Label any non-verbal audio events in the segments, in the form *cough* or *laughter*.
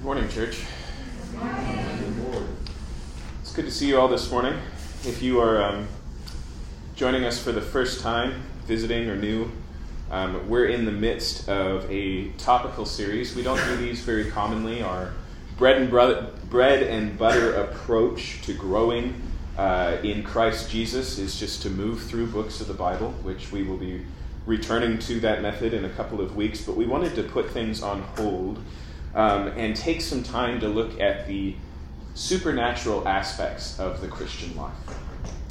Good morning, church. It's good to see you all this morning. If you are um, joining us for the first time, visiting or new, um, we're in the midst of a topical series. We don't do these very commonly. Our bread and, bread and butter approach to growing uh, in Christ Jesus is just to move through books of the Bible, which we will be returning to that method in a couple of weeks. But we wanted to put things on hold um, and take some time to look at the supernatural aspects of the Christian life.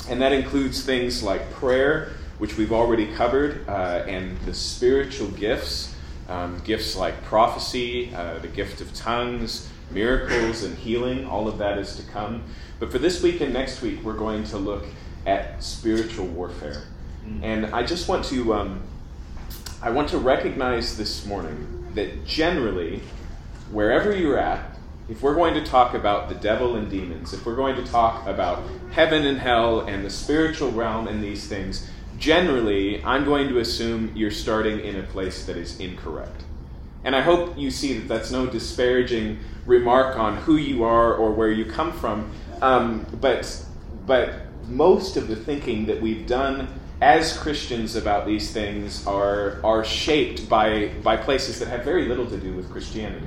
And that includes things like prayer, which we've already covered, uh, and the spiritual gifts, um, gifts like prophecy, uh, the gift of tongues, miracles, and healing. All of that is to come. But for this week and next week, we're going to look at spiritual warfare. And I just want to, um, I want to recognize this morning that generally, wherever you're at, if we're going to talk about the devil and demons, if we're going to talk about heaven and hell and the spiritual realm and these things, generally, I'm going to assume you're starting in a place that is incorrect. And I hope you see that that's no disparaging remark on who you are or where you come from. Um, but, but most of the thinking that we've done as Christians about these things are, are shaped by, by places that have very little to do with Christianity.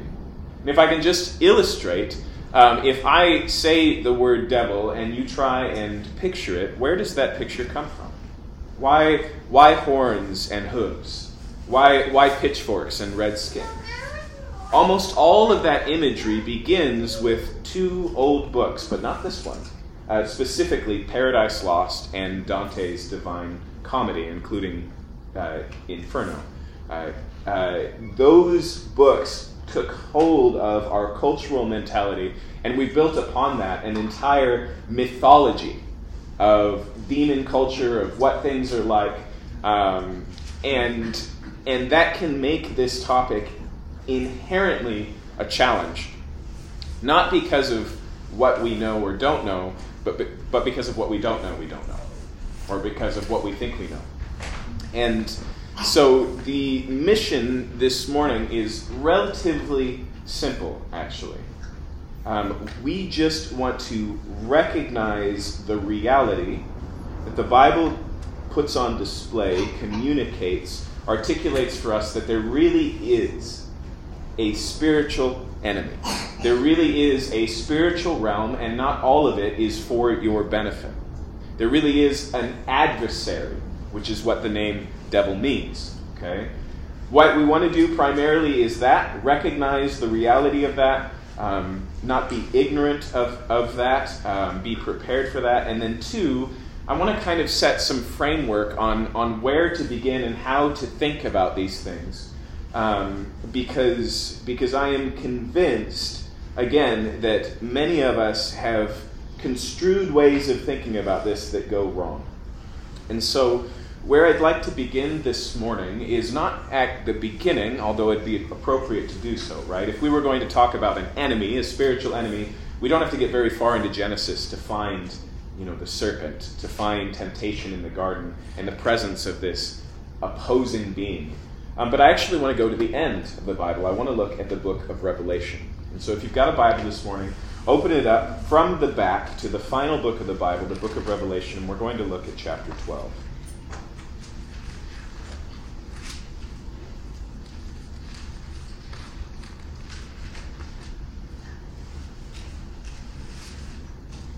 And if I can just illustrate, um, if I say the word devil and you try and picture it, where does that picture come from? Why, why horns and hooves? Why, why pitchforks and red skin? Almost all of that imagery begins with two old books, but not this one. Uh, specifically, Paradise Lost and Dante's Divine Comedy, including uh, Inferno. Uh, uh those books took hold of our cultural mentality, and we built upon that an entire mythology of demon culture, of what things are like, um, and and that can make this topic inherently a challenge, not because of what we know or don't know, but but because of what we don't know we don't know, or because of what we think we know, and so, the mission this morning is relatively simple, actually. Um, we just want to recognize the reality that the Bible puts on display, communicates, articulates for us that there really is a spiritual enemy. There really is a spiritual realm, and not all of it is for your benefit. There really is an adversary, which is what the name devil means. Okay? What we want to do primarily is that, recognize the reality of that, um, not be ignorant of, of that, um, be prepared for that, and then two, I want to kind of set some framework on, on where to begin and how to think about these things. Um, because, because I am convinced, again, that many of us have construed ways of thinking about this that go wrong. And so where I'd like to begin this morning is not at the beginning, although it'd be appropriate to do so, right? If we were going to talk about an enemy, a spiritual enemy, we don't have to get very far into Genesis to find, you know, the serpent, to find temptation in the garden and the presence of this opposing being. Um, but I actually want to go to the end of the Bible. I want to look at the book of Revelation. And so if you've got a Bible this morning, open it up from the back to the final book of the Bible, the book of Revelation, and we're going to look at chapter 12.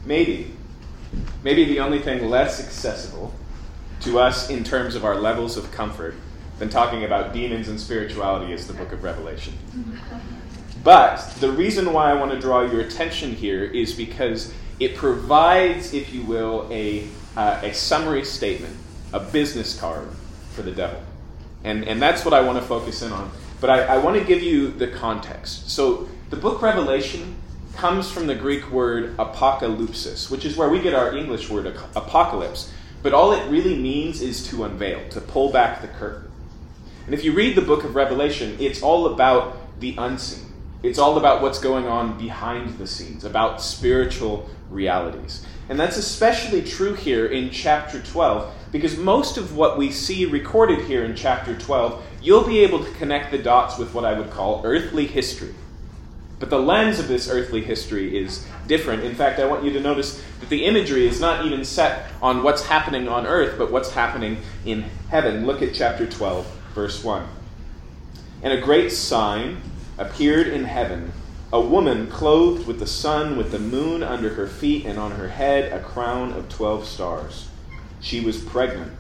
Maybe, maybe the only thing less accessible to us in terms of our levels of comfort than talking about demons and spirituality is the book of Revelation. But the reason why I want to draw your attention here is because it provides, if you will, a, uh, a summary statement, a business card for the devil. And, and that's what I want to focus in on. But I, I want to give you the context. So, the book Revelation comes from the Greek word apocalypsis, which is where we get our English word apocalypse. But all it really means is to unveil, to pull back the curtain. And if you read the book of Revelation, it's all about the unseen. It's all about what's going on behind the scenes, about spiritual realities. And that's especially true here in chapter 12, because most of what we see recorded here in chapter 12, you'll be able to connect the dots with what I would call earthly history But the lens of this earthly history is different. In fact, I want you to notice that the imagery is not even set on what's happening on earth, but what's happening in heaven. Look at chapter 12, verse 1. And a great sign appeared in heaven a woman clothed with the sun, with the moon under her feet, and on her head a crown of twelve stars. She was pregnant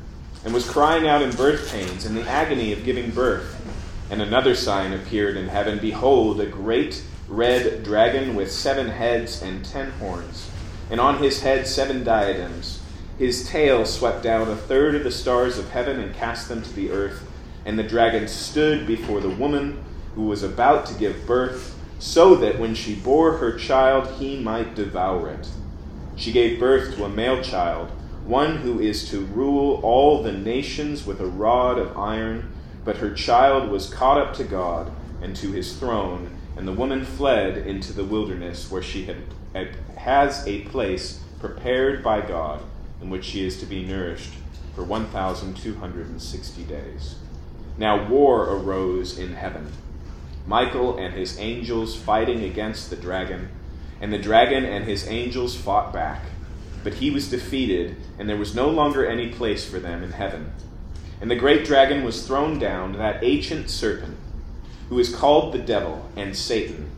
and was crying out in birth pains in the agony of giving birth. And another sign appeared in heaven Behold, a great red dragon with seven heads and ten horns, and on his head seven diadems. His tail swept down a third of the stars of heaven and cast them to the earth. And the dragon stood before the woman who was about to give birth so that when she bore her child, he might devour it. She gave birth to a male child, one who is to rule all the nations with a rod of iron. But her child was caught up to God and to his throne, and the woman fled into the wilderness, where she had, has a place prepared by God in which she is to be nourished for 1,260 days. Now war arose in heaven. Michael and his angels fighting against the dragon, and the dragon and his angels fought back. But he was defeated, and there was no longer any place for them in heaven. And the great dragon was thrown down, that ancient serpent, who is called the devil and Satan,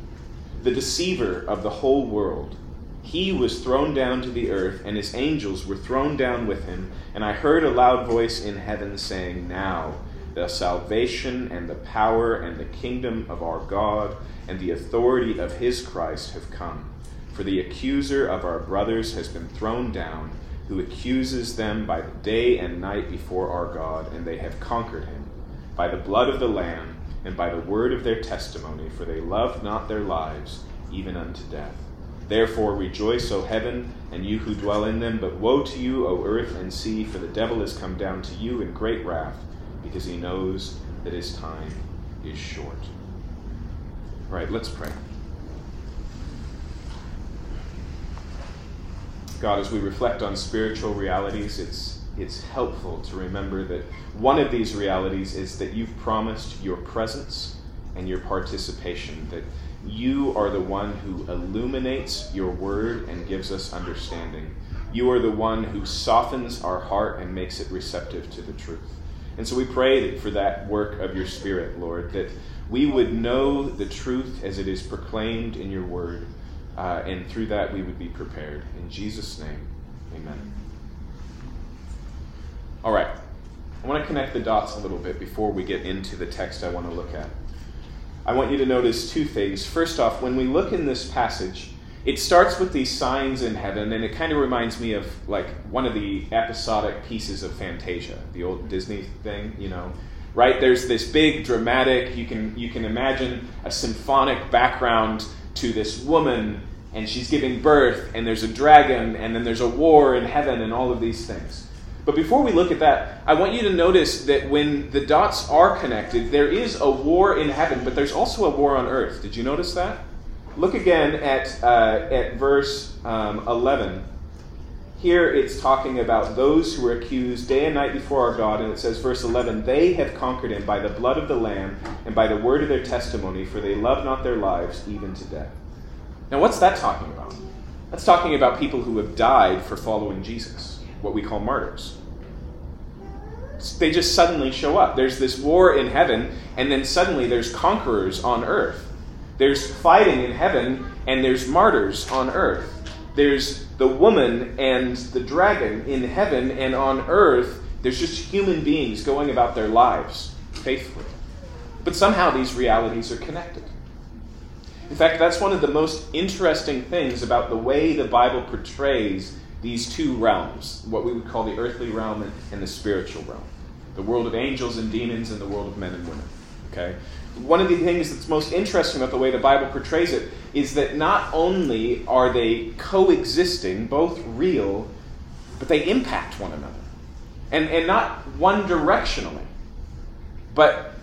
the deceiver of the whole world. He was thrown down to the earth, and his angels were thrown down with him. And I heard a loud voice in heaven saying, Now, the salvation and the power and the kingdom of our God and the authority of his Christ have come. For the accuser of our brothers has been thrown down, who accuses them by the day and night before our God, and they have conquered him by the blood of the Lamb and by the word of their testimony, for they loved not their lives even unto death. Therefore rejoice, O heaven, and you who dwell in them, but woe to you, O earth and sea, for the devil is come down to you in great wrath because he knows that his time is short. All right, let's pray. God, as we reflect on spiritual realities, it's, it's helpful to remember that one of these realities is that you've promised your presence and your participation, that you are the one who illuminates your word and gives us understanding. You are the one who softens our heart and makes it receptive to the truth. And so we pray for that work of your Spirit, Lord, that we would know the truth as it is proclaimed in your word, uh, and through that we would be prepared. In Jesus' name, amen. All right. I want to connect the dots a little bit before we get into the text I want to look at. I want you to notice two things. First off, when we look in this passage, it starts with these signs in heaven, and it kind of reminds me of like one of the episodic pieces of Fantasia, the old Disney thing, you know. Right? There's this big dramatic, you can you can imagine a symphonic background to this woman and she's giving birth and there's a dragon and then there's a war in heaven and all of these things. But before we look at that, I want you to notice that when the dots are connected, there is a war in heaven, but there's also a war on earth. Did you notice that? Look again at, uh, at verse um, 11. Here it's talking about those who are accused day and night before our God, and it says, verse 11, they have conquered him by the blood of the Lamb and by the word of their testimony, for they love not their lives even to death. Now, what's that talking about? That's talking about people who have died for following Jesus, what we call martyrs. They just suddenly show up. There's this war in heaven, and then suddenly there's conquerors on earth. There's fighting in heaven, and there's martyrs on earth. There's the woman and the dragon in heaven, and on earth, there's just human beings going about their lives faithfully. But somehow these realities are connected. In fact, that's one of the most interesting things about the way the Bible portrays these two realms, what we would call the earthly realm and the spiritual realm the world of angels and demons and the world of men and women. Okay? one of the things that's most interesting about the way the Bible portrays it is that not only are they coexisting, both real, but they impact one another. And, and not one directionally, but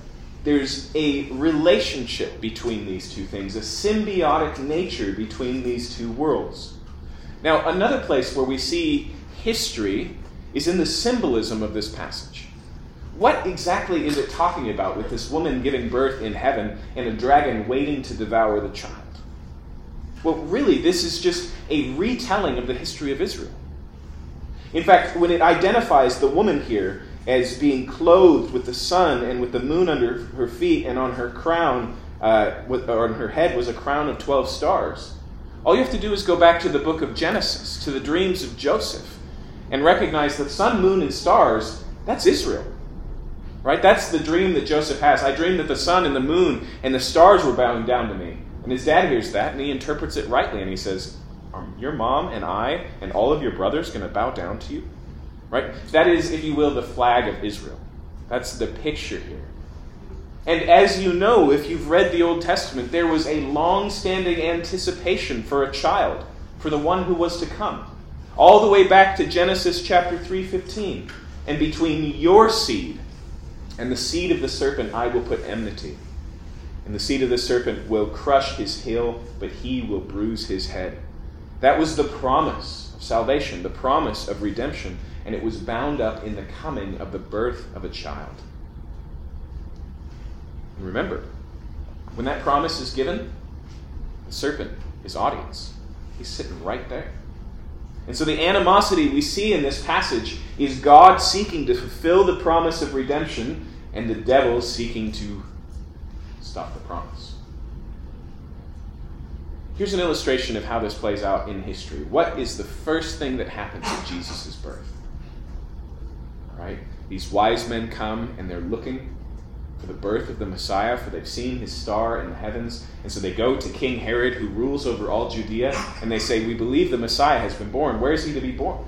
there's a relationship between these two things, a symbiotic nature between these two worlds. Now, another place where we see history is in the symbolism of this passage. What exactly is it talking about with this woman giving birth in heaven and a dragon waiting to devour the child? Well, really, this is just a retelling of the history of Israel. In fact, when it identifies the woman here as being clothed with the sun and with the moon under her feet, and on her crown, uh, with, or on her head was a crown of 12 stars, all you have to do is go back to the book of Genesis, to the dreams of Joseph, and recognize that sun, moon, and stars, that's Israel. Right? That's the dream that Joseph has. I dreamed that the sun and the moon and the stars were bowing down to me. And his dad hears that and he interprets it rightly and he says, your mom and I and all of your brothers going to bow down to you? Right? That is, if you will, the flag of Israel. That's the picture here. And as you know, if you've read the Old Testament, there was a long standing anticipation for a child, for the one who was to come. All the way back to Genesis chapter 3:15. And between your seed and the seed of the serpent I will put enmity. And the seed of the serpent will crush his heel, but he will bruise his head. That was the promise of salvation, the promise of redemption, and it was bound up in the coming of the birth of a child. Remember, when that promise is given, the serpent is audience. He's sitting right there. And so the animosity we see in this passage is God seeking to fulfill the promise of redemption and the devil seeking to stop the promise. Here's an illustration of how this plays out in history. What is the first thing that happens at Jesus' birth? Right? These wise men come and they're looking for the birth of the Messiah, for they've seen his star in the heavens. And so they go to King Herod, who rules over all Judea, and they say, We believe the Messiah has been born. Where is he to be born?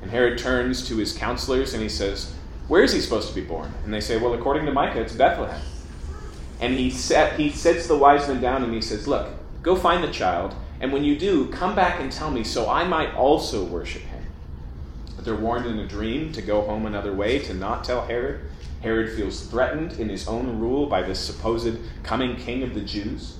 And Herod turns to his counselors and he says, Where is he supposed to be born? And they say, Well, according to Micah, it's Bethlehem. And he, set, he sits the wise men down and he says, Look, go find the child, and when you do, come back and tell me so I might also worship him. But they're warned in a dream to go home another way, to not tell Herod. Herod feels threatened in his own rule by this supposed coming king of the Jews.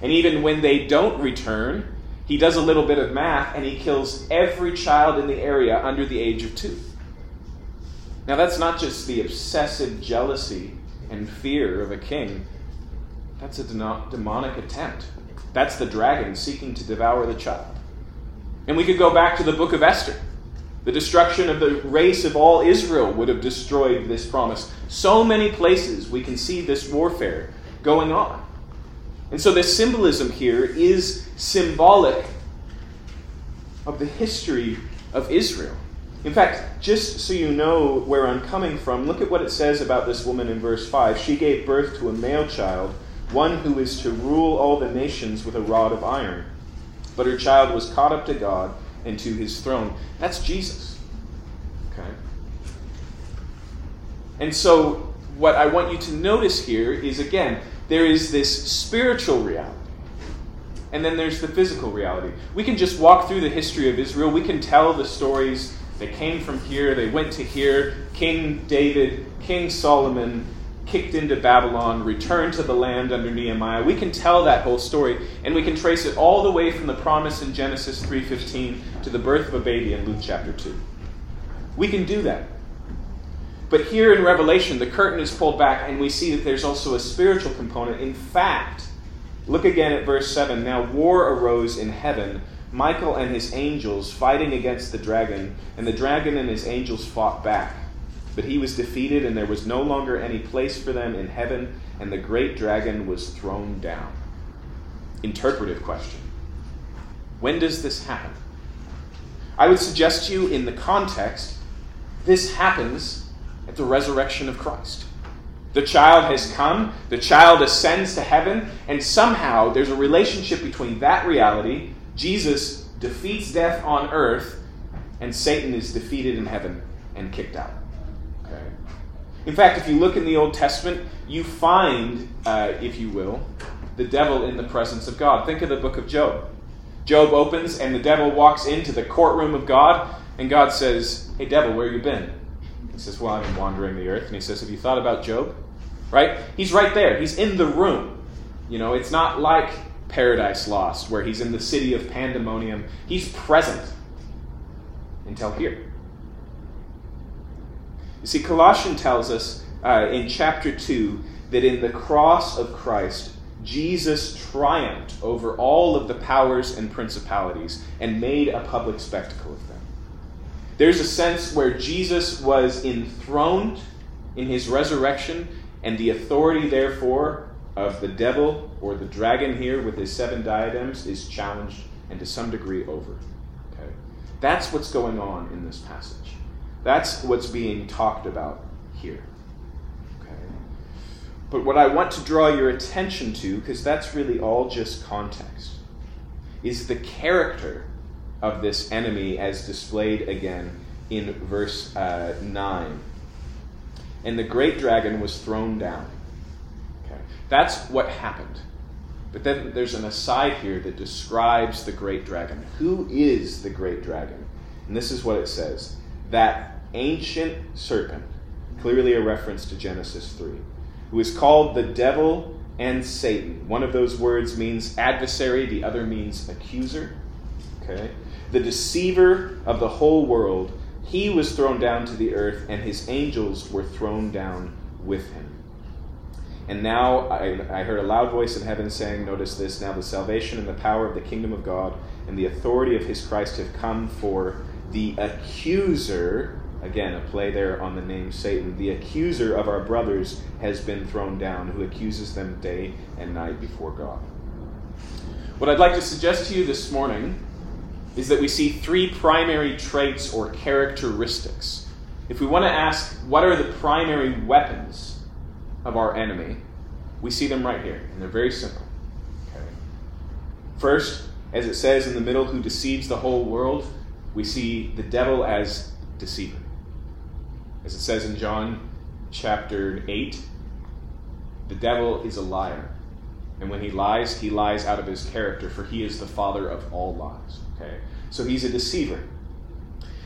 And even when they don't return, he does a little bit of math and he kills every child in the area under the age of two. Now, that's not just the obsessive jealousy and fear of a king, that's a demonic attempt. That's the dragon seeking to devour the child. And we could go back to the book of Esther. The destruction of the race of all Israel would have destroyed this promise. So many places we can see this warfare going on. And so, this symbolism here is symbolic of the history of Israel. In fact, just so you know where I'm coming from, look at what it says about this woman in verse 5. She gave birth to a male child, one who is to rule all the nations with a rod of iron. But her child was caught up to God and to his throne. That's Jesus. Okay? And so, what I want you to notice here is again, there is this spiritual reality. And then there's the physical reality. We can just walk through the history of Israel. We can tell the stories. They came from here, they went to here. King David, King Solomon, kicked into Babylon, returned to the land under Nehemiah. We can tell that whole story and we can trace it all the way from the promise in Genesis 3:15 to the birth of a baby in Luke chapter 2. We can do that. But here in Revelation, the curtain is pulled back and we see that there's also a spiritual component. In fact, look again at verse 7. Now war arose in heaven, Michael and his angels fighting against the dragon, and the dragon and his angels fought back. But he was defeated, and there was no longer any place for them in heaven, and the great dragon was thrown down. Interpretive question When does this happen? I would suggest to you, in the context, this happens at the resurrection of Christ. The child has come, the child ascends to heaven, and somehow there's a relationship between that reality, Jesus defeats death on earth, and Satan is defeated in heaven and kicked out. In fact, if you look in the Old Testament, you find, uh, if you will, the devil in the presence of God. Think of the book of Job. Job opens, and the devil walks into the courtroom of God, and God says, Hey, devil, where you been? He says, Well, I've been wandering the earth. And he says, Have you thought about Job? Right? He's right there. He's in the room. You know, it's not like Paradise Lost, where he's in the city of pandemonium. He's present until here. You see, Colossians tells us uh, in chapter 2 that in the cross of Christ, Jesus triumphed over all of the powers and principalities and made a public spectacle of them. There's a sense where Jesus was enthroned in his resurrection, and the authority, therefore, of the devil or the dragon here with his seven diadems is challenged and to some degree over. Okay? That's what's going on in this passage. That's what's being talked about here. Okay? But what I want to draw your attention to, because that's really all just context, is the character of this enemy as displayed again in verse uh, 9. And the great dragon was thrown down. Okay. That's what happened. But then there's an aside here that describes the great dragon. Who is the great dragon? And this is what it says that ancient serpent, clearly a reference to Genesis 3, who is called the devil and Satan. One of those words means adversary, the other means accuser. Okay? The deceiver of the whole world, he was thrown down to the earth, and his angels were thrown down with him. And now I, I, heard a loud voice in heaven saying, Notice this, now the salvation and the power of the kingdom of God and the authority of his Christ have come for the accuser, again, a play there on the name Satan, the accuser of our brothers has been thrown down, who accuses them day and night before God. What I'd like to suggest to you this morning is that we see three primary traits or characteristics. If we want to ask, what are the primary weapons of our enemy, we see them right here, and they're very simple. Okay. First, as it says in the middle, who deceives the whole world, we see the devil as deceiver. As it says in John chapter 8, the devil is a liar. And when he lies, he lies out of his character, for he is the father of all lies. Okay? So he's a deceiver.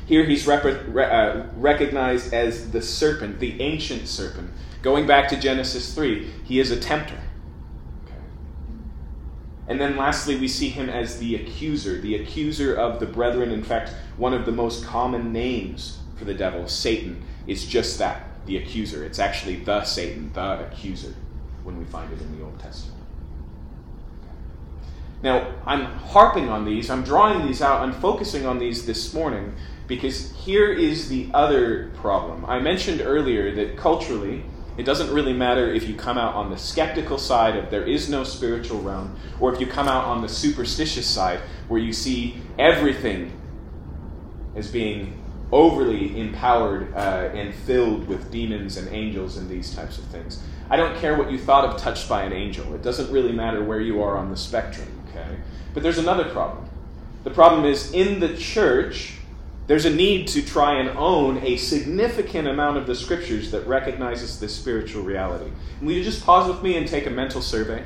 Here he's rep- re- uh, recognized as the serpent, the ancient serpent. Going back to Genesis 3, he is a tempter. Okay. And then lastly, we see him as the accuser, the accuser of the brethren. In fact, one of the most common names for the devil, Satan, is just that, the accuser. It's actually the Satan, the accuser, when we find it in the Old Testament. Now, I'm harping on these, I'm drawing these out, I'm focusing on these this morning because here is the other problem. I mentioned earlier that culturally, it doesn't really matter if you come out on the skeptical side of there is no spiritual realm, or if you come out on the superstitious side where you see everything as being overly empowered uh, and filled with demons and angels and these types of things. I don't care what you thought of touched by an angel. It doesn't really matter where you are on the spectrum, okay? But there's another problem. The problem is in the church, there's a need to try and own a significant amount of the scriptures that recognizes this spiritual reality. And will you just pause with me and take a mental survey?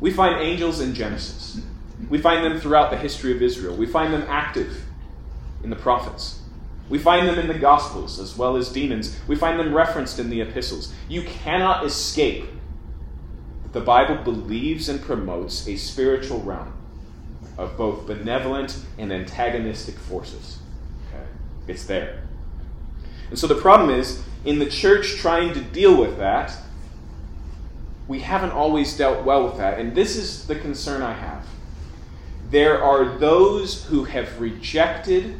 We find angels in Genesis. We find them throughout the history of Israel. We find them active in the prophets. We find them in the Gospels as well as demons. We find them referenced in the epistles. You cannot escape that the Bible believes and promotes a spiritual realm of both benevolent and antagonistic forces. Okay? It's there. And so the problem is, in the church trying to deal with that, we haven't always dealt well with that. And this is the concern I have. There are those who have rejected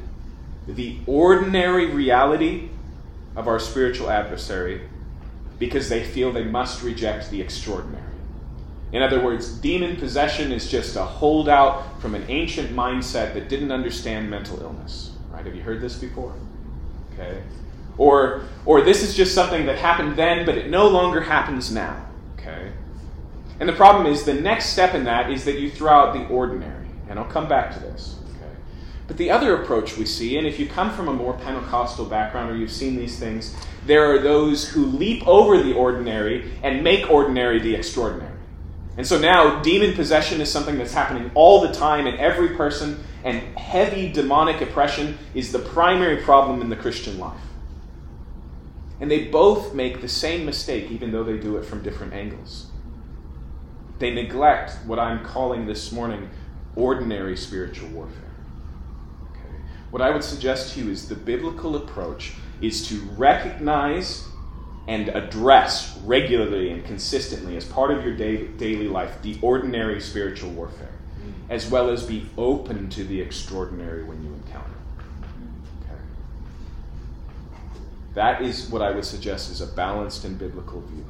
the ordinary reality of our spiritual adversary because they feel they must reject the extraordinary. In other words, demon possession is just a holdout from an ancient mindset that didn't understand mental illness. Right? Have you heard this before? Okay. Or or this is just something that happened then but it no longer happens now. Okay? And the problem is the next step in that is that you throw out the ordinary. And I'll come back to this. But the other approach we see, and if you come from a more Pentecostal background or you've seen these things, there are those who leap over the ordinary and make ordinary the extraordinary. And so now demon possession is something that's happening all the time in every person, and heavy demonic oppression is the primary problem in the Christian life. And they both make the same mistake, even though they do it from different angles. They neglect what I'm calling this morning ordinary spiritual warfare. What I would suggest to you is the biblical approach is to recognize and address regularly and consistently as part of your day, daily life the ordinary spiritual warfare, as well as be open to the extraordinary when you encounter. Okay. That is what I would suggest is a balanced and biblical view.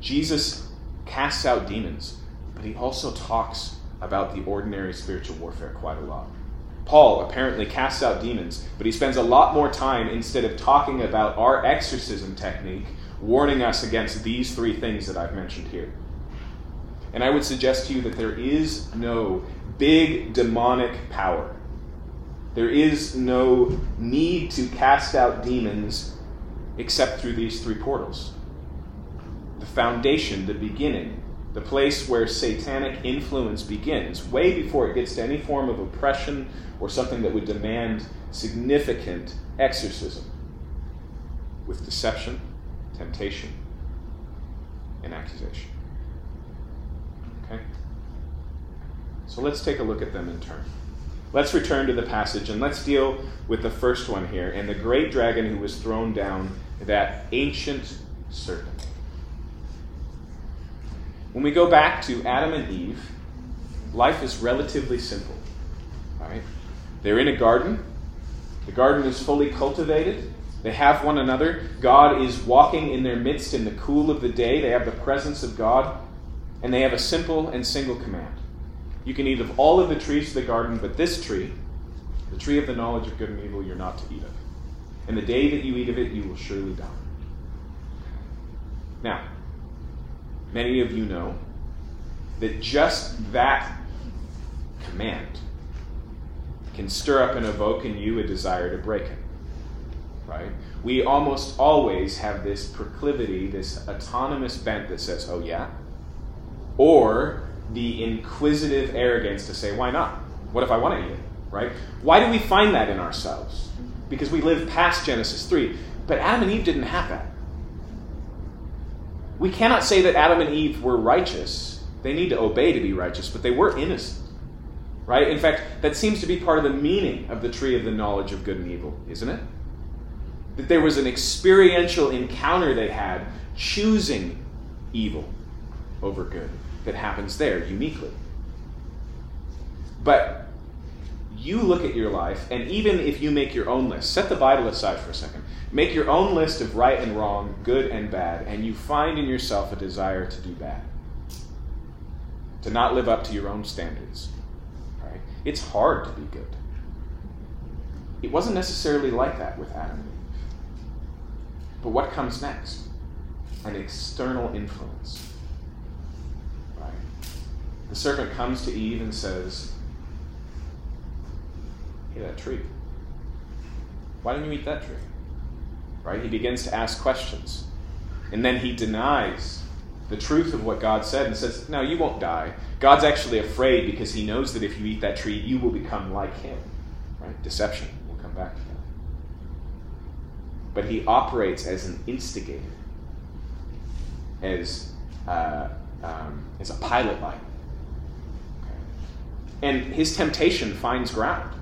Jesus casts out demons, but he also talks about the ordinary spiritual warfare quite a lot. Paul apparently casts out demons, but he spends a lot more time instead of talking about our exorcism technique, warning us against these three things that I've mentioned here. And I would suggest to you that there is no big demonic power. There is no need to cast out demons except through these three portals. The foundation, the beginning, the place where satanic influence begins, way before it gets to any form of oppression or something that would demand significant exorcism, with deception, temptation, and accusation. Okay? So let's take a look at them in turn. Let's return to the passage and let's deal with the first one here and the great dragon who was thrown down, that ancient serpent. When we go back to Adam and Eve, life is relatively simple. Right? They're in a garden. The garden is fully cultivated. They have one another. God is walking in their midst in the cool of the day. They have the presence of God. And they have a simple and single command. You can eat of all of the trees of the garden, but this tree, the tree of the knowledge of good and evil, you're not to eat of. And the day that you eat of it, you will surely die. Now, many of you know that just that command can stir up and evoke in you a desire to break it. Right? We almost always have this proclivity, this autonomous bent that says, oh, yeah? Or the inquisitive arrogance to say, why not? What if I want to eat it? Right? Why do we find that in ourselves? Because we live past Genesis 3. But Adam and Eve didn't have that. We cannot say that Adam and Eve were righteous. They need to obey to be righteous, but they were innocent. Right? In fact, that seems to be part of the meaning of the tree of the knowledge of good and evil, isn't it? That there was an experiential encounter they had choosing evil over good that happens there uniquely. But you look at your life, and even if you make your own list, set the Bible aside for a second. Make your own list of right and wrong, good and bad, and you find in yourself a desire to do bad, to not live up to your own standards. Right? It's hard to be good. It wasn't necessarily like that with Adam and Eve. But what comes next? An external influence. Right? The serpent comes to Eve and says, Hey, that tree. Why didn't you eat that tree? Right? He begins to ask questions. And then he denies the truth of what God said and says, No, you won't die. God's actually afraid because he knows that if you eat that tree, you will become like him. Right? Deception. We'll come back to that. But he operates as an instigator, as, uh, um, as a pilot light. Okay. And his temptation finds ground,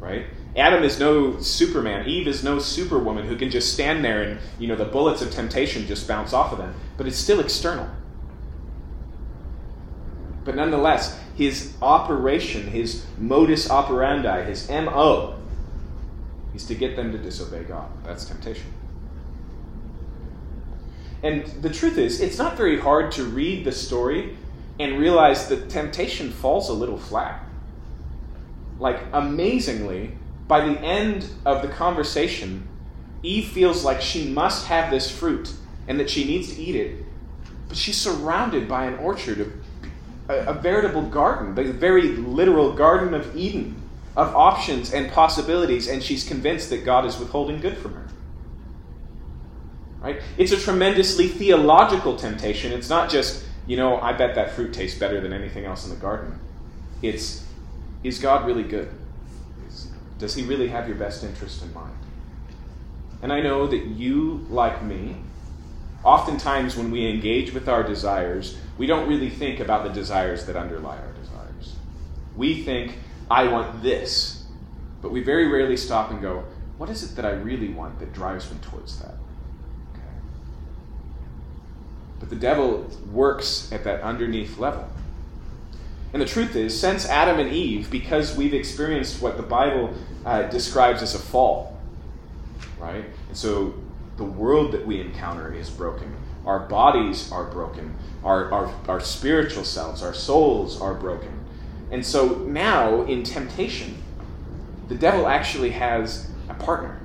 right? Adam is no Superman. Eve is no superwoman who can just stand there and, you know, the bullets of temptation just bounce off of them. But it's still external. But nonetheless, his operation, his modus operandi, his MO, is to get them to disobey God. That's temptation. And the truth is, it's not very hard to read the story and realize that temptation falls a little flat. Like, amazingly, by the end of the conversation, Eve feels like she must have this fruit and that she needs to eat it. But she's surrounded by an orchard, a, a veritable garden, the very literal Garden of Eden, of options and possibilities, and she's convinced that God is withholding good from her. Right? It's a tremendously theological temptation. It's not just, you know, I bet that fruit tastes better than anything else in the garden. It's, is God really good? Does he really have your best interest in mind? And I know that you, like me, oftentimes when we engage with our desires, we don't really think about the desires that underlie our desires. We think, I want this. But we very rarely stop and go, what is it that I really want that drives me towards that? Okay. But the devil works at that underneath level. And the truth is, since Adam and Eve, because we've experienced what the Bible uh, describes as a fall, right? And so the world that we encounter is broken. Our bodies are broken. Our, our, our spiritual selves, our souls are broken. And so now, in temptation, the devil actually has a partner,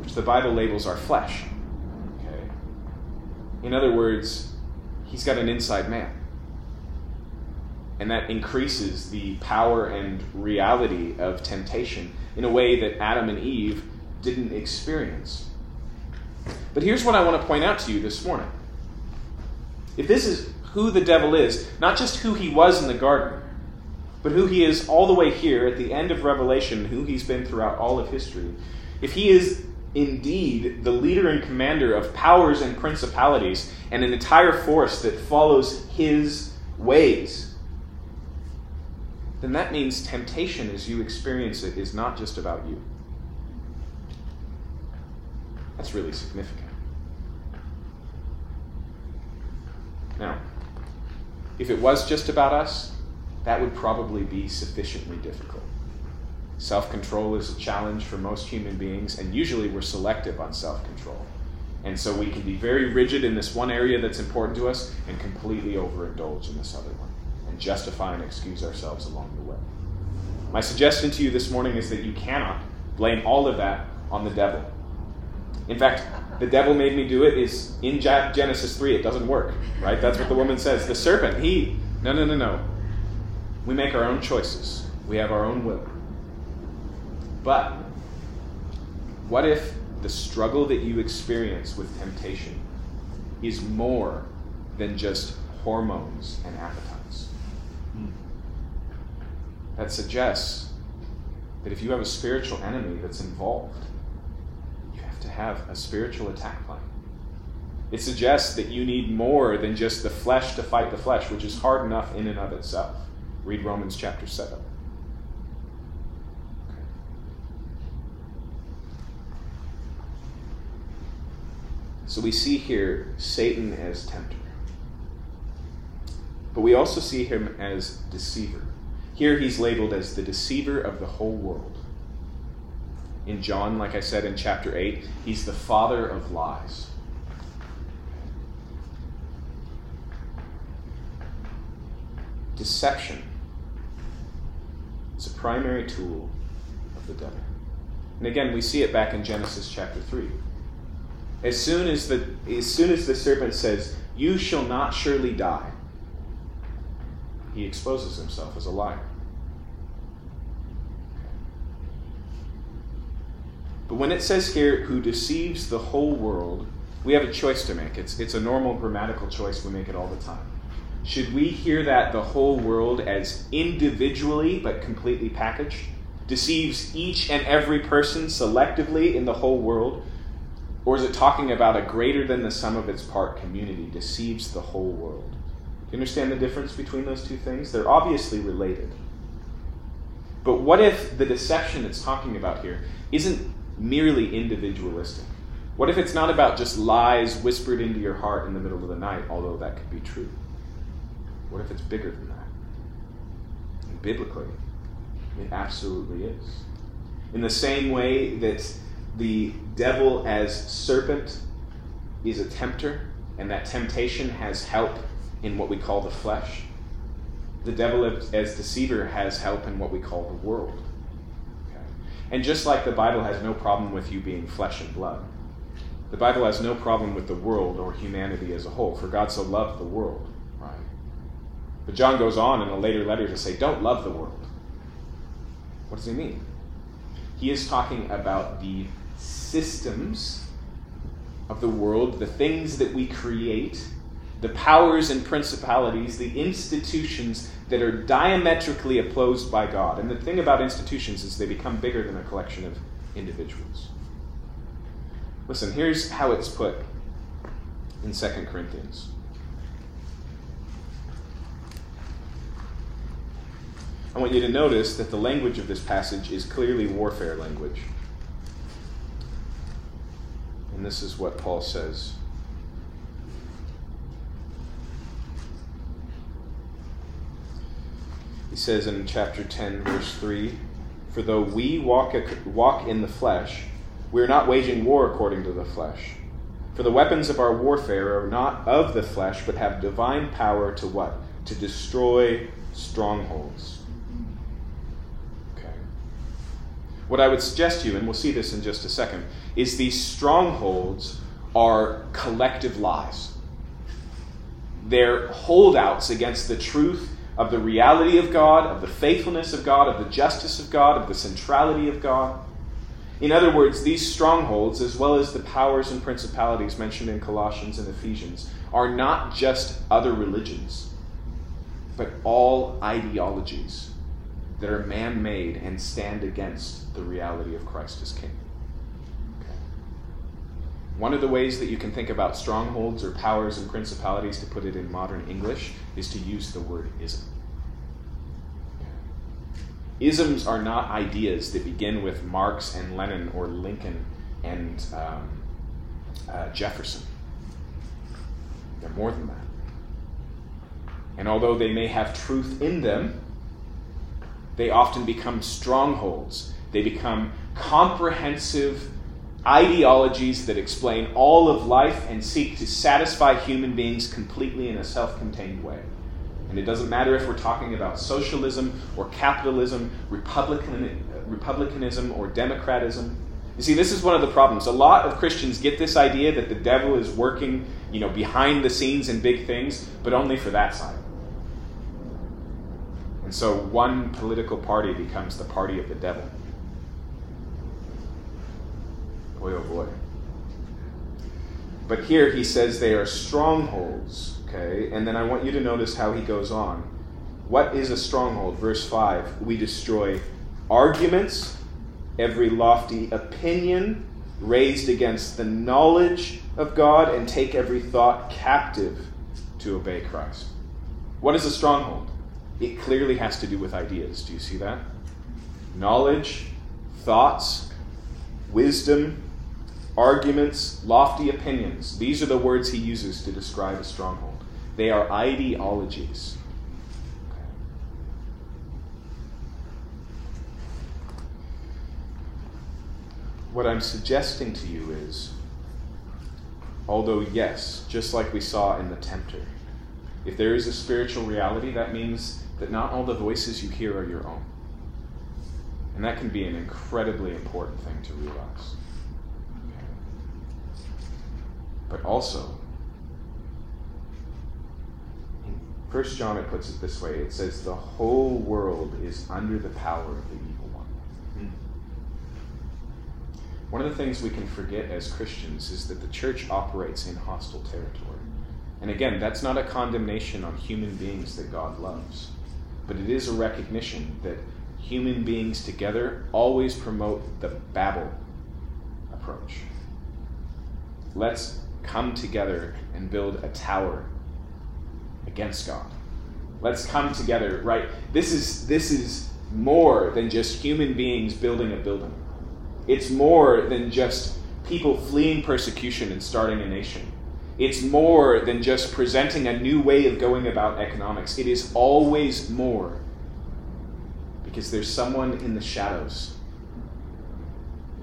which the Bible labels our flesh. Okay? In other words, he's got an inside man. And that increases the power and reality of temptation in a way that Adam and Eve didn't experience. But here's what I want to point out to you this morning. If this is who the devil is, not just who he was in the garden, but who he is all the way here at the end of Revelation, who he's been throughout all of history, if he is indeed the leader and commander of powers and principalities and an entire force that follows his ways, then that means temptation as you experience it is not just about you. That's really significant. Now, if it was just about us, that would probably be sufficiently difficult. Self control is a challenge for most human beings, and usually we're selective on self control. And so we can be very rigid in this one area that's important to us and completely overindulge in this other one justify and excuse ourselves along the way. My suggestion to you this morning is that you cannot blame all of that on the devil. In fact, the devil made me do it is in Genesis 3. It doesn't work, right? That's what the woman says. The serpent, he, no, no, no, no. We make our own choices, we have our own will. But what if the struggle that you experience with temptation is more than just hormones and appetites? That suggests that if you have a spiritual enemy that's involved, you have to have a spiritual attack plan. It suggests that you need more than just the flesh to fight the flesh, which is hard enough in and of itself. Read Romans chapter 7. So we see here Satan as tempter. But we also see him as deceiver. Here he's labeled as the deceiver of the whole world in John, like I said in chapter 8, he's the father of lies. Deception is a primary tool of the devil. And again, we see it back in Genesis chapter 3. As soon as the, as soon as the serpent says, You shall not surely die, he exposes himself as a liar. But when it says here, who deceives the whole world, we have a choice to make. It's, it's a normal grammatical choice. We make it all the time. Should we hear that the whole world as individually but completely packaged? Deceives each and every person selectively in the whole world? Or is it talking about a greater than the sum of its part community? Deceives the whole world. Do you understand the difference between those two things? They're obviously related. But what if the deception it's talking about here isn't merely individualistic? What if it's not about just lies whispered into your heart in the middle of the night, although that could be true? What if it's bigger than that? And biblically, it absolutely is. In the same way that the devil as serpent is a tempter, and that temptation has help in what we call the flesh, the devil as deceiver has help in what we call the world. And just like the Bible has no problem with you being flesh and blood, the Bible has no problem with the world or humanity as a whole, for God so loved the world, right? But John goes on in a later letter to say, don't love the world. What does he mean? He is talking about the systems of the world, the things that we create the powers and principalities, the institutions that are diametrically opposed by God. And the thing about institutions is they become bigger than a collection of individuals. Listen, here's how it's put in 2 Corinthians. I want you to notice that the language of this passage is clearly warfare language. And this is what Paul says says in chapter 10, verse 3 For though we walk, walk in the flesh, we are not waging war according to the flesh. For the weapons of our warfare are not of the flesh, but have divine power to what? To destroy strongholds. Okay. What I would suggest to you, and we'll see this in just a second, is these strongholds are collective lies. They're holdouts against the truth of the reality of God, of the faithfulness of God, of the justice of God, of the centrality of God. In other words, these strongholds, as well as the powers and principalities mentioned in Colossians and Ephesians, are not just other religions, but all ideologies that are man made and stand against the reality of Christ as King. One of the ways that you can think about strongholds or powers and principalities, to put it in modern English, is to use the word ism. Isms are not ideas that begin with Marx and Lenin or Lincoln and um, uh, Jefferson. They're more than that. And although they may have truth in them, they often become strongholds. They become comprehensive ideologies that explain all of life and seek to satisfy human beings completely in a self contained way. And it doesn't matter if we're talking about socialism or capitalism, Republican, republicanism or democratism. You see, this is one of the problems. A lot of Christians get this idea that the devil is working, you know, behind the scenes in big things, but only for that side. And so one political party becomes the party of the devil. Boy, oh boy. But here he says they are strongholds Okay, and then I want you to notice how he goes on. What is a stronghold? Verse 5 We destroy arguments, every lofty opinion raised against the knowledge of God, and take every thought captive to obey Christ. What is a stronghold? It clearly has to do with ideas. Do you see that? Knowledge, thoughts, wisdom, arguments, lofty opinions. These are the words he uses to describe a stronghold. They are ideologies. What I'm suggesting to you is although, yes, just like we saw in the tempter, if there is a spiritual reality, that means that not all the voices you hear are your own. And that can be an incredibly important thing to realize. But also, First John it puts it this way. It says the whole world is under the power of the evil one. Hmm. One of the things we can forget as Christians is that the church operates in hostile territory. And again, that's not a condemnation on human beings that God loves, but it is a recognition that human beings together always promote the Babel approach. Let's come together and build a tower against God. Let's come together, right? This is this is more than just human beings building a building. It's more than just people fleeing persecution and starting a nation. It's more than just presenting a new way of going about economics. It is always more. Because there's someone in the shadows.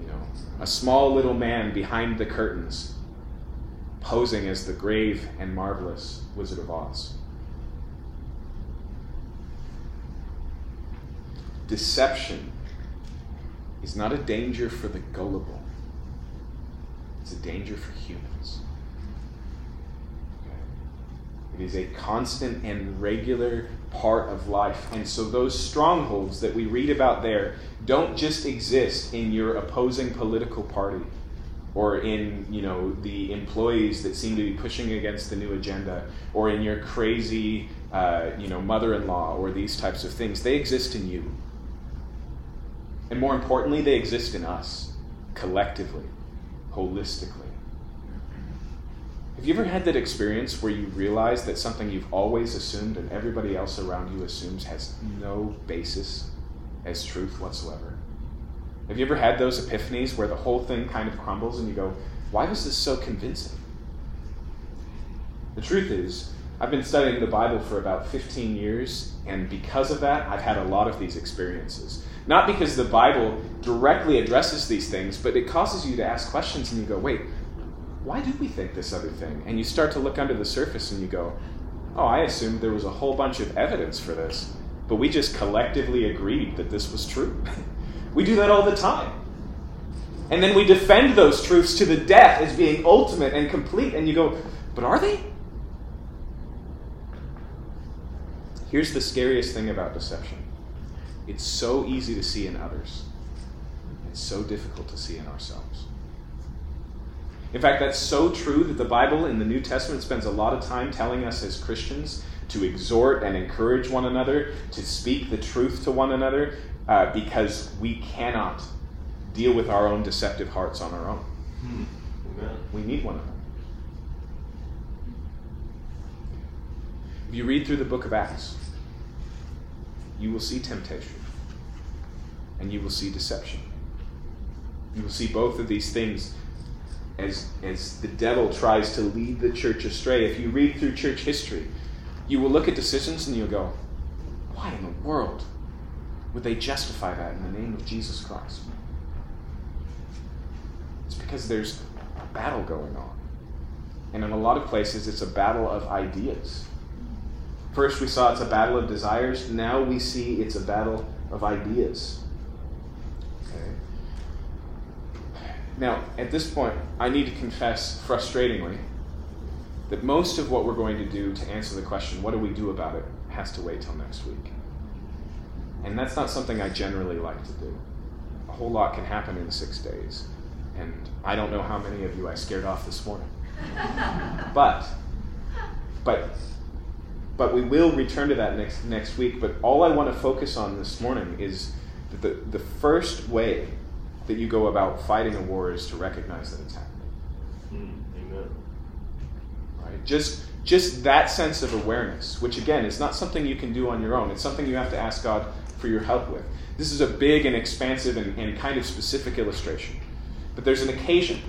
You know, a small little man behind the curtains posing as the grave and marvelous Wizard of Oz. Deception is not a danger for the gullible, it's a danger for humans. It is a constant and regular part of life. And so those strongholds that we read about there don't just exist in your opposing political party or in you know the employees that seem to be pushing against the new agenda or in your crazy uh, you know mother-in-law or these types of things they exist in you. And more importantly they exist in us collectively holistically. Have you ever had that experience where you realize that something you've always assumed and everybody else around you assumes has no basis as truth whatsoever have you ever had those epiphanies where the whole thing kind of crumbles and you go, why was this so convincing? The truth is, I've been studying the Bible for about 15 years, and because of that, I've had a lot of these experiences. Not because the Bible directly addresses these things, but it causes you to ask questions and you go, wait, why do we think this other thing? And you start to look under the surface and you go, oh, I assumed there was a whole bunch of evidence for this, but we just collectively agreed that this was true. *laughs* we do that all the time. And then we defend those truths to the death as being ultimate and complete, and you go, but are they? Here's the scariest thing about deception it's so easy to see in others, it's so difficult to see in ourselves. In fact, that's so true that the Bible in the New Testament spends a lot of time telling us as Christians to exhort and encourage one another, to speak the truth to one another, uh, because we cannot deal with our own deceptive hearts on our own. Hmm. We need one another. If you read through the book of Acts, you will see temptation and you will see deception. You will see both of these things as, as the devil tries to lead the church astray. If you read through church history, you will look at decisions and you'll go, why in the world would they justify that in the name of Jesus Christ? It's because there's a battle going on. And in a lot of places, it's a battle of ideas. First, we saw it's a battle of desires. Now we see it's a battle of ideas. Okay. Now, at this point, I need to confess frustratingly that most of what we're going to do to answer the question, what do we do about it, has to wait till next week. And that's not something I generally like to do. A whole lot can happen in six days. And I don't know how many of you I scared off this morning. *laughs* but, but but we will return to that next next week. But all I want to focus on this morning is that the, the first way that you go about fighting a war is to recognize that it's happening. Mm, amen. Right? Just just that sense of awareness, which again is not something you can do on your own. It's something you have to ask God for your help with. This is a big and expansive and, and kind of specific illustration. But there's an occasion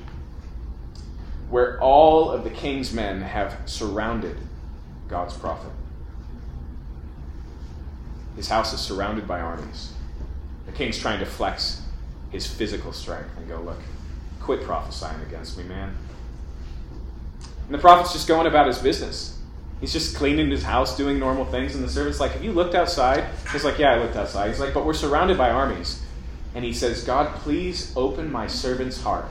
where all of the king's men have surrounded God's prophet. His house is surrounded by armies. The king's trying to flex his physical strength and go, Look, quit prophesying against me, man. And the prophet's just going about his business. He's just cleaning his house, doing normal things. And the servant's like, Have you looked outside? He's like, Yeah, I looked outside. He's like, But we're surrounded by armies. And he says, God, please open my servant's heart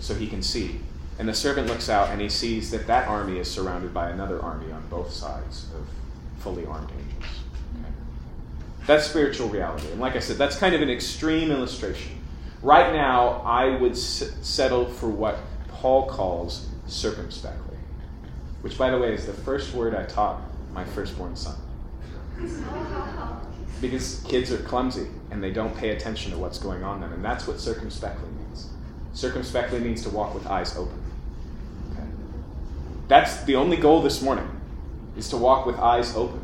so he can see. And the servant looks out and he sees that that army is surrounded by another army on both sides of fully armed angels. That's spiritual reality. And like I said, that's kind of an extreme illustration. Right now, I would s- settle for what Paul calls circumspectly, which, by the way, is the first word I taught my firstborn son. because kids are clumsy and they don't pay attention to what's going on then, and that's what circumspectly means. Circumspectly means to walk with eyes open. Okay? That's the only goal this morning, is to walk with eyes open.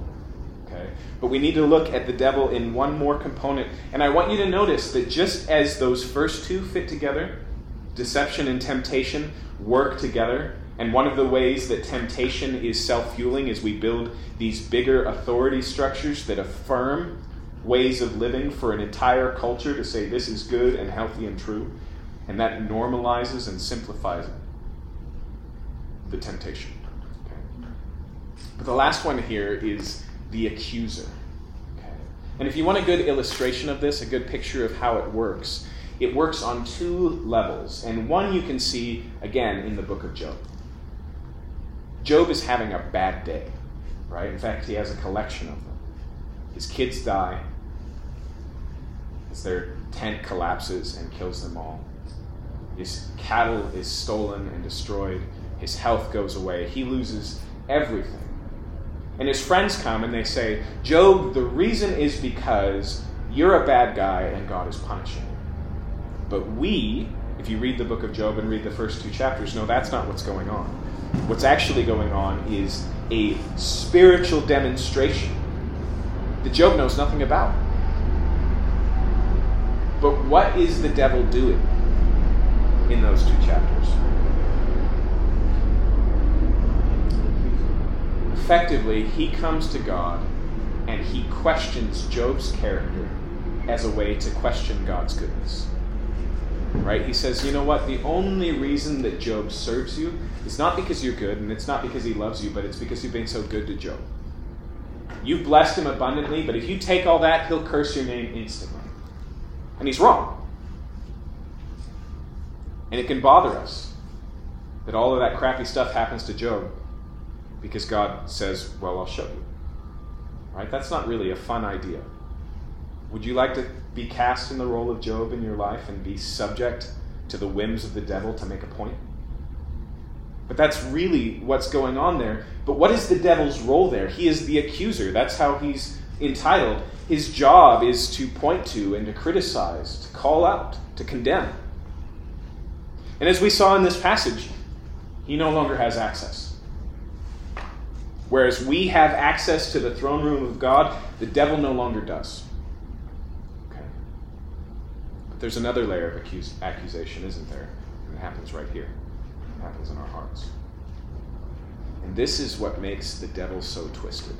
Okay? But we need to look at the devil in one more component. And I want you to notice that just as those first two fit together, deception and temptation work together. And one of the ways that temptation is self fueling is we build these bigger authority structures that affirm ways of living for an entire culture to say this is good and healthy and true. And that normalizes and simplifies the temptation. Okay. But the last one here is the accuser. And if you want a good illustration of this, a good picture of how it works, it works on two levels. And one you can see, again, in the book of Job. Job is having a bad day, right? In fact, he has a collection of them. His kids die as their tent collapses and kills them all. His cattle is stolen and destroyed. His health goes away. He loses everything. And his friends come and they say, Job, the reason is because you're a bad guy and God is punishing you. But we, if you read the book of Job and read the first two chapters, know that's not what's going on. What's actually going on is a spiritual demonstration that Job knows nothing about. But what is the devil doing in those two chapters? effectively, he comes to God and he questions Job's character as a way to question God's goodness. Right? He says, you know what? The only reason that Job serves you is not because you're good and it's not because he loves you, but it's because you've been so good to Job. You've blessed him abundantly, but if you take all that, he'll curse your name instantly. And he's wrong. And it can bother us that all of that crappy stuff happens to Job because God says, Well, I'll show you. Right? That's not really a fun idea. Would you like to be cast in the role of Job in your life and be subject to the whims of the devil to make a point? But that's really what's going on there. But what is the devil's role there? He is the accuser. That's how he's entitled. His job is to point to and to criticize, to call out, to condemn. And as we saw in this passage, he no longer has access. Whereas we have access to the throne room of God, the devil no longer does. There's another layer of accus- accusation, isn't there? And it happens right here. It happens in our hearts. And this is what makes the devil so twisted.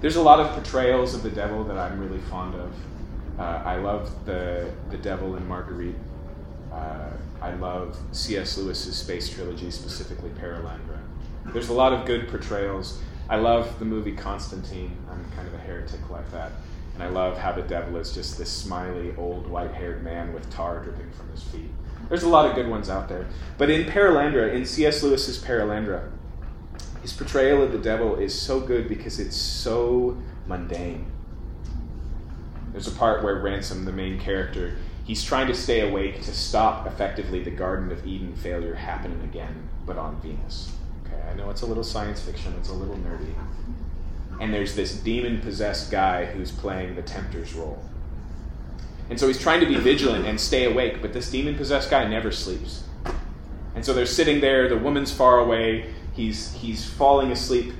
There's a lot of portrayals of the devil that I'm really fond of. Uh, I love the the devil in Margarita. Uh, I love C.S. Lewis's space trilogy, specifically Perelandra. There's a lot of good portrayals. I love the movie Constantine. I'm kind of a heretic like that. And I love how the devil is just this smiley, old, white haired man with tar dripping from his feet. There's a lot of good ones out there. But in Perelandra, in C.S. Lewis's Perelandra, his portrayal of the devil is so good because it's so mundane. There's a part where Ransom, the main character, he's trying to stay awake to stop effectively the Garden of Eden failure happening again, but on Venus. Okay, I know it's a little science fiction, it's a little nerdy. And there's this demon possessed guy who's playing the tempter's role. And so he's trying to be vigilant and stay awake, but this demon possessed guy never sleeps. And so they're sitting there, the woman's far away, he's he's falling asleep,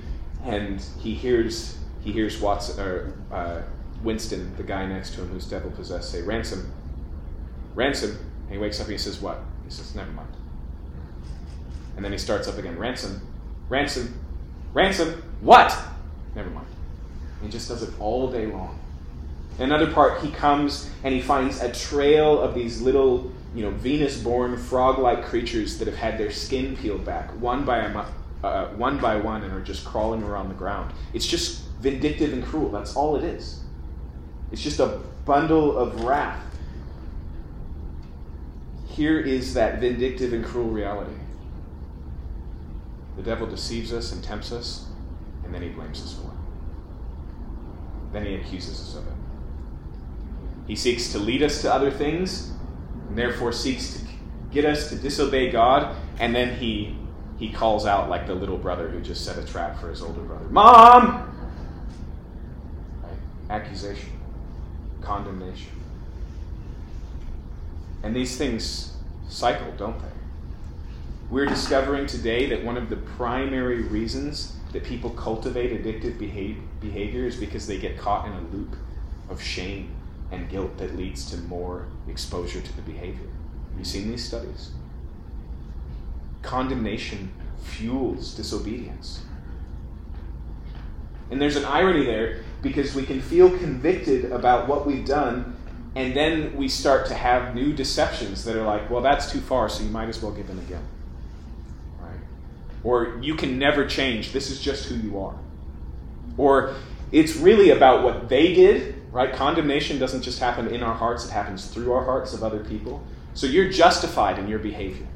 and he hears he hears Watson or uh, Weston, the guy next to him who's devil possessed, say, Ransom, Ransom. And he wakes up and he says, What? He says, Never mind. And then he starts up again, Ransom, Ransom, Ransom, what? Never mind. He just does it all day long. In another part, he comes and he finds a trail of these little, you know, Venus-born frog-like creatures that have had their skin peeled back, one by a, uh, one by one, and are just crawling around the ground. It's just vindictive and cruel. That's all it is. It's just a bundle of wrath. Here is that vindictive and cruel reality. The devil deceives us and tempts us, and then he blames us for it. Then he accuses us of it. He seeks to lead us to other things, and therefore seeks to get us to disobey God, and then he he calls out like the little brother who just set a trap for his older brother. Mom! Right? Accusation, condemnation. And these things cycle, don't they? We're discovering today that one of the primary reasons that people cultivate addictive behavior is because they get caught in a loop of shame and guilt that leads to more exposure to the behavior. Have you seen these studies? Condemnation fuels disobedience. And there's an irony there because we can feel convicted about what we've done, and then we start to have new deceptions that are like, well, that's too far, so you might as well give in again. Or you can never change, this is just who you are. Or it's really about what they did, right? Condemnation doesn't just happen in our hearts, it happens through our hearts of other people. So you're justified in your behavior.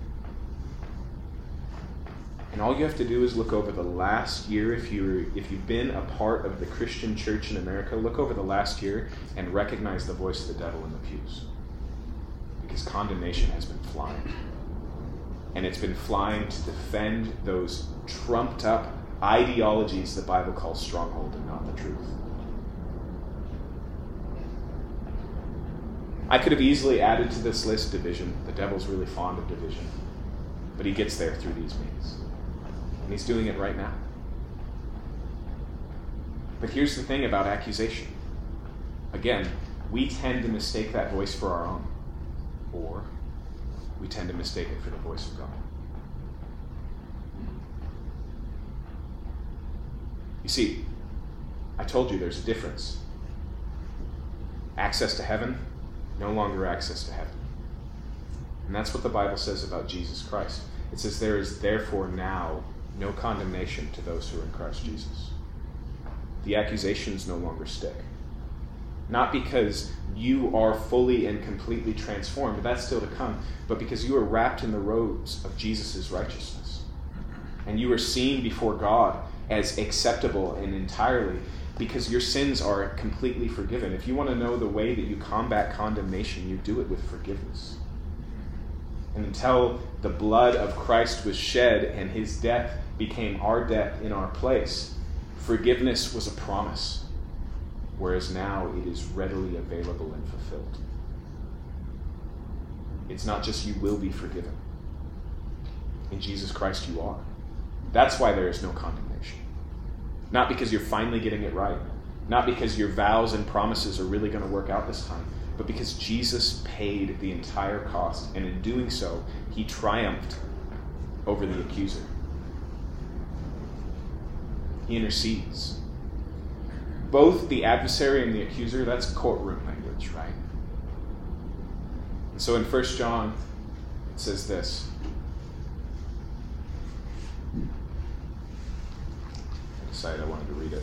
And all you have to do is look over the last year, if, you if you've been a part of the Christian church in America, look over the last year and recognize the voice of the devil in the pews. Because condemnation has been flying. And it's been flying to defend those trumped up ideologies the Bible calls stronghold and not the truth. I could have easily added to this list division. The devil's really fond of division. But he gets there through these means. And he's doing it right now. But here's the thing about accusation. Again, we tend to mistake that voice for our own, or we tend to mistake it for the voice of God. You see, I told you there's a difference. Access to heaven, no longer access to heaven. And that's what the Bible says about Jesus Christ. It says, There is therefore now no condemnation to those who are in Christ Jesus. The accusations no longer stick. Not because you are fully and completely transformed, that's still to come, but because you are wrapped in the robes of Jesus' righteousness. And you are seen before God as acceptable and entirely because your sins are completely forgiven. If you want to know the way that you combat condemnation, you do it with forgiveness. And until the blood of Christ was shed and his death became our death in our place, forgiveness was a promise, whereas now it is readily available and fulfilled. It's not just you will be forgiven. In Jesus Christ, you are. That's why there is no condemnation. Not because you're finally getting it right, not because your vows and promises are really going to work out this time, but because Jesus paid the entire cost, and in doing so, he triumphed over the accuser. He intercedes. Both the adversary and the accuser, that's courtroom language, right? So in 1 John, it says this. I decided I wanted to read it.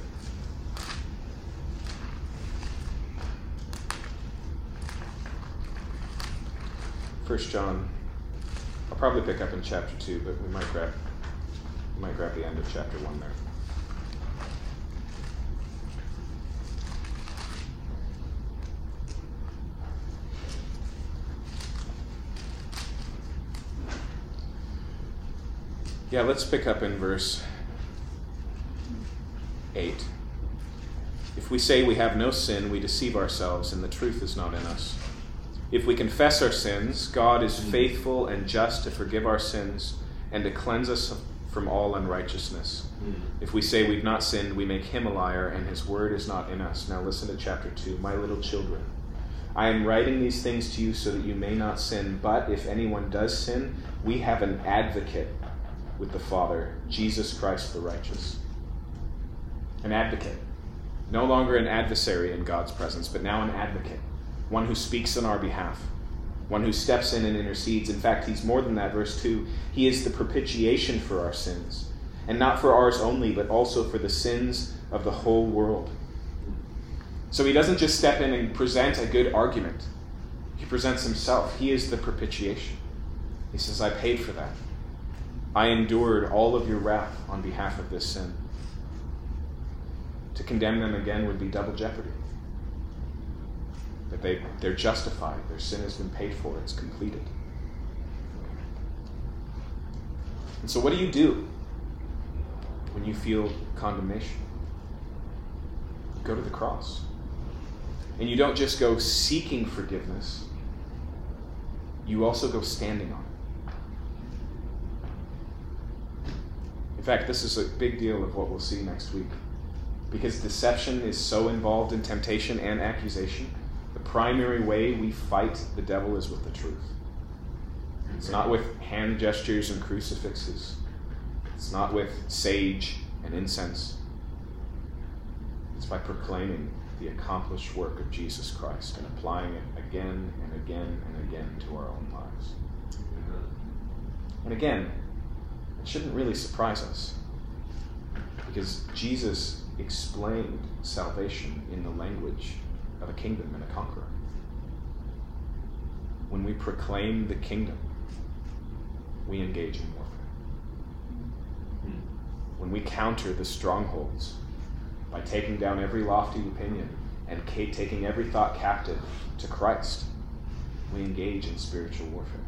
First John. I'll probably pick up in chapter two, but we might grab we might grab the end of chapter one there. Yeah, let's pick up in verse 8. If we say we have no sin, we deceive ourselves, and the truth is not in us. If we confess our sins, God is faithful and just to forgive our sins and to cleanse us from all unrighteousness. If we say we've not sinned, we make him a liar, and his word is not in us. Now listen to chapter 2. My little children, I am writing these things to you so that you may not sin. But if anyone does sin, we have an advocate with the Father, Jesus Christ the righteous. An advocate. No longer an adversary in God's presence, but now an advocate one who speaks on our behalf, one who steps in and intercedes. In fact, he's more than that. Verse 2 He is the propitiation for our sins, and not for ours only, but also for the sins of the whole world. So he doesn't just step in and present a good argument, he presents himself. He is the propitiation. He says, I paid for that. I endured all of your wrath on behalf of this sin. To condemn them again would be double jeopardy that they, they're justified, their sin has been paid for, it's completed. And so, what do you do when you feel condemnation? You go to the cross. And you don't just go seeking forgiveness, you also go standing on it. In fact, this is a big deal of what we'll see next week. Because deception is so involved in temptation and accusation the primary way we fight the devil is with the truth. It's not with hand gestures and crucifixes. It's not with sage and incense. It's by proclaiming the accomplished work of Jesus Christ and applying it again and again and again to our own lives. And again, shouldn't really surprise us because Jesus explained salvation in the language of a kingdom and a conqueror. When we proclaim the kingdom, we engage in warfare. When we counter the strongholds by taking down every lofty opinion and taking every thought captive to Christ, we engage in spiritual warfare.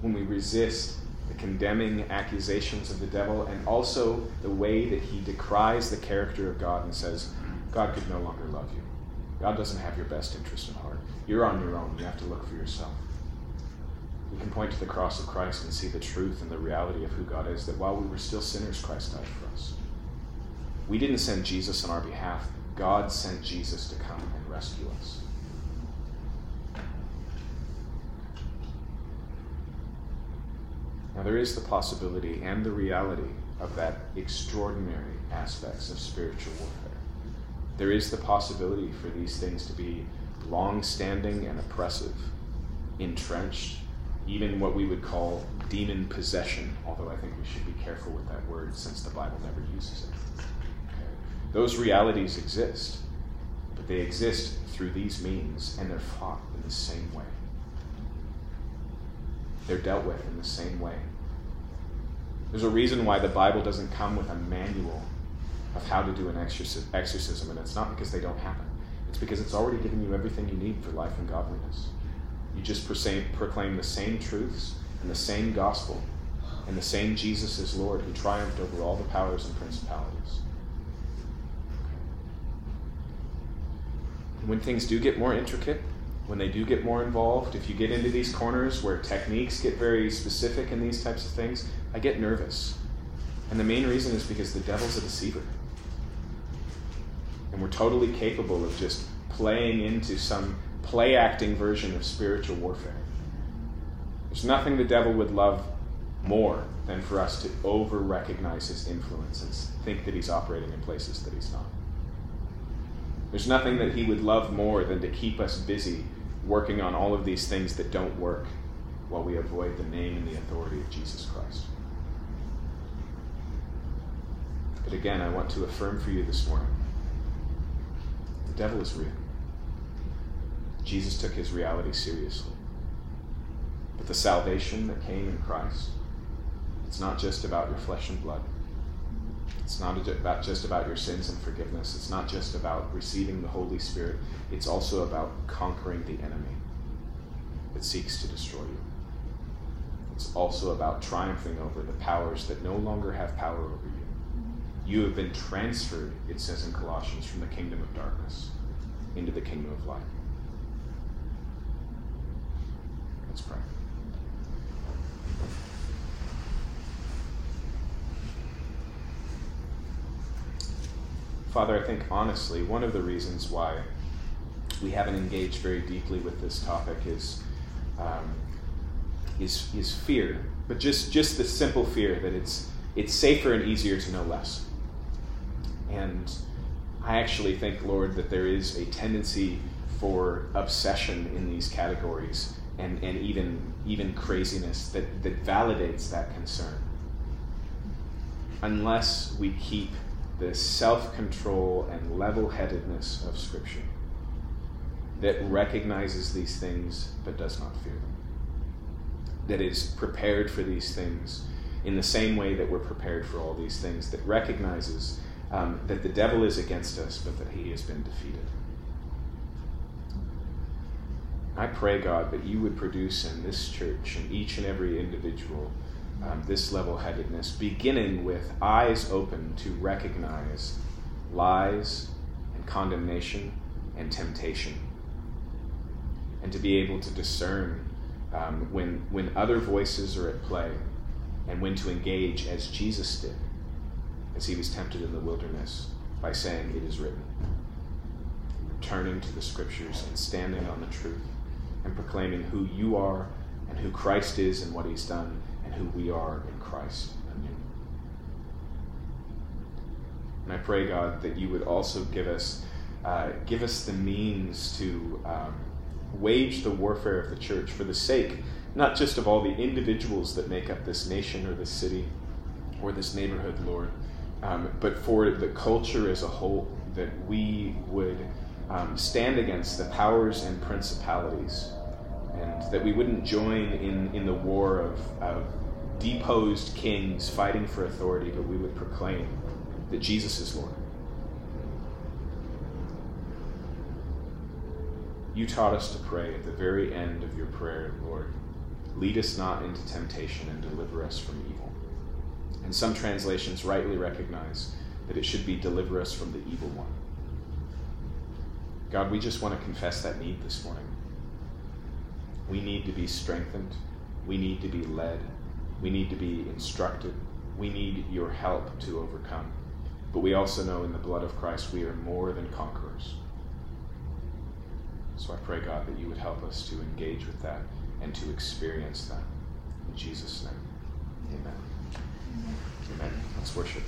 When we resist the condemning accusations of the devil and also the way that he decries the character of God and says, God could no longer love you. God doesn't have your best interest in heart. You're on your own. You have to look for yourself. We can point to the cross of Christ and see the truth and the reality of who God is that while we were still sinners, Christ died for us. We didn't send Jesus on our behalf, God sent Jesus to come and rescue us. Now, there is the possibility and the reality of that extraordinary aspects of spiritual warfare. There is the possibility for these things to be long standing and oppressive, entrenched, even what we would call demon possession, although I think we should be careful with that word since the Bible never uses it. Those realities exist, but they exist through these means, and they're fought in the same way. They're dealt with in the same way. There's a reason why the Bible doesn't come with a manual of how to do an exorcism, and it's not because they don't happen. It's because it's already given you everything you need for life and godliness. You just proclaim the same truths and the same gospel and the same Jesus is Lord who triumphed over all the powers and principalities. When things do get more intricate, when they do get more involved, if you get into these corners where techniques get very specific in these types of things, I get nervous. And the main reason is because the devil's a deceiver. And we're totally capable of just playing into some play acting version of spiritual warfare. There's nothing the devil would love more than for us to over recognize his influence and think that he's operating in places that he's not. There's nothing that he would love more than to keep us busy working on all of these things that don't work while we avoid the name and the authority of Jesus Christ. But again, I want to affirm for you this morning the devil is real. Jesus took his reality seriously. But the salvation that came in Christ, it's not just about your flesh and blood. It's not about just about your sins and forgiveness. It's not just about receiving the Holy Spirit. It's also about conquering the enemy that seeks to destroy you. It's also about triumphing over the powers that no longer have power over you. You have been transferred, it says in Colossians, from the kingdom of darkness into the kingdom of light. Let's pray. Father, I think honestly, one of the reasons why we haven't engaged very deeply with this topic is, um, is, is fear, but just, just the simple fear that it's, it's safer and easier to know less. And I actually think, Lord, that there is a tendency for obsession in these categories and, and even, even craziness that, that validates that concern. Unless we keep the self control and level headedness of Scripture that recognizes these things but does not fear them, that is prepared for these things in the same way that we're prepared for all these things, that recognizes um, that the devil is against us but that he has been defeated. I pray, God, that you would produce in this church and each and every individual um, this level headedness, beginning with eyes open to recognize lies and condemnation and temptation, and to be able to discern um, when, when other voices are at play and when to engage as Jesus did, as he was tempted in the wilderness by saying, It is written. Returning to the scriptures and standing on the truth and proclaiming who you are and who Christ is and what he's done who we are in Christ anew. And I pray, God, that you would also give us, uh, give us the means to um, wage the warfare of the church for the sake not just of all the individuals that make up this nation or this city or this neighborhood, Lord, um, but for the culture as a whole, that we would um, stand against the powers and principalities and that we wouldn't join in, in the war of, of deposed kings fighting for authority, but we would proclaim that Jesus is Lord. You taught us to pray at the very end of your prayer, Lord, lead us not into temptation and deliver us from evil. And some translations rightly recognize that it should be deliver us from the evil one. God, we just want to confess that need this morning. We need to be strengthened. We need to be led. We need to be instructed. We need your help to overcome. But we also know in the blood of Christ we are more than conquerors. So I pray, God, that you would help us to engage with that and to experience that. In Jesus' name, amen. Amen. Let's worship.